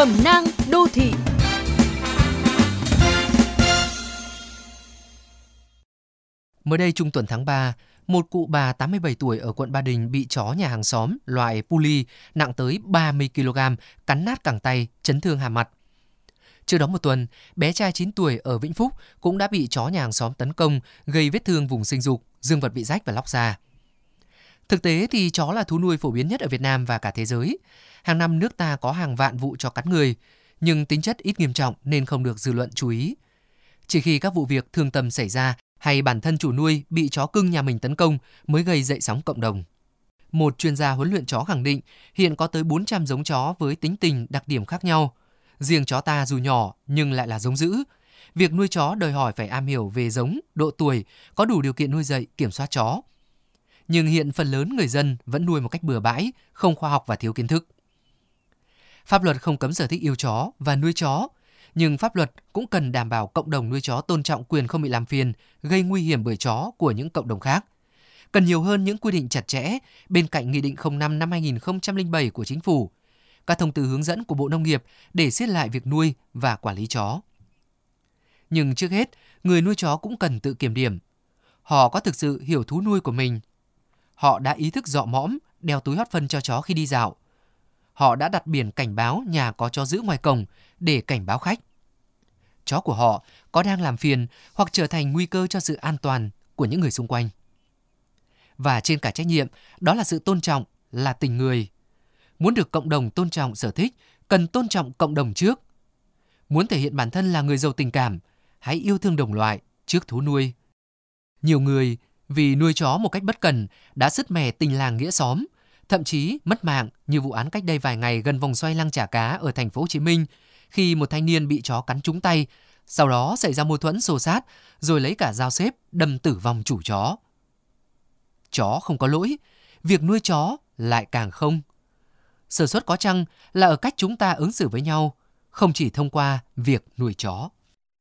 Cẩm nang đô thị Mới đây trung tuần tháng 3, một cụ bà 87 tuổi ở quận Ba Đình bị chó nhà hàng xóm loại puli nặng tới 30 kg cắn nát cẳng tay, chấn thương hàm mặt. Trước đó một tuần, bé trai 9 tuổi ở Vĩnh Phúc cũng đã bị chó nhà hàng xóm tấn công, gây vết thương vùng sinh dục, dương vật bị rách và lóc ra. Thực tế thì chó là thú nuôi phổ biến nhất ở Việt Nam và cả thế giới. Hàng năm nước ta có hàng vạn vụ chó cắn người, nhưng tính chất ít nghiêm trọng nên không được dư luận chú ý. Chỉ khi các vụ việc thương tâm xảy ra hay bản thân chủ nuôi bị chó cưng nhà mình tấn công mới gây dậy sóng cộng đồng. Một chuyên gia huấn luyện chó khẳng định hiện có tới 400 giống chó với tính tình, đặc điểm khác nhau. Riêng chó ta dù nhỏ nhưng lại là giống dữ. Việc nuôi chó đòi hỏi phải am hiểu về giống, độ tuổi, có đủ điều kiện nuôi dạy, kiểm soát chó. Nhưng hiện phần lớn người dân vẫn nuôi một cách bừa bãi, không khoa học và thiếu kiến thức. Pháp luật không cấm sở thích yêu chó và nuôi chó, nhưng pháp luật cũng cần đảm bảo cộng đồng nuôi chó tôn trọng quyền không bị làm phiền, gây nguy hiểm bởi chó của những cộng đồng khác. Cần nhiều hơn những quy định chặt chẽ bên cạnh Nghị định 05 năm 2007 của Chính phủ, các thông tư hướng dẫn của Bộ Nông nghiệp để siết lại việc nuôi và quản lý chó. Nhưng trước hết, người nuôi chó cũng cần tự kiểm điểm. Họ có thực sự hiểu thú nuôi của mình. Họ đã ý thức dọ mõm, đeo túi hót phân cho chó khi đi dạo. Họ đã đặt biển cảnh báo nhà có chó giữ ngoài cổng để cảnh báo khách. Chó của họ có đang làm phiền hoặc trở thành nguy cơ cho sự an toàn của những người xung quanh. Và trên cả trách nhiệm, đó là sự tôn trọng, là tình người. Muốn được cộng đồng tôn trọng sở thích, cần tôn trọng cộng đồng trước. Muốn thể hiện bản thân là người giàu tình cảm, hãy yêu thương đồng loại trước thú nuôi. Nhiều người vì nuôi chó một cách bất cần đã sứt mẻ tình làng nghĩa xóm, thậm chí mất mạng như vụ án cách đây vài ngày gần vòng xoay lăng chả cá ở thành phố Hồ Chí Minh khi một thanh niên bị chó cắn trúng tay, sau đó xảy ra mâu thuẫn xô sát, rồi lấy cả dao xếp đâm tử vong chủ chó. Chó không có lỗi, việc nuôi chó lại càng không. Sở suất có chăng là ở cách chúng ta ứng xử với nhau, không chỉ thông qua việc nuôi chó.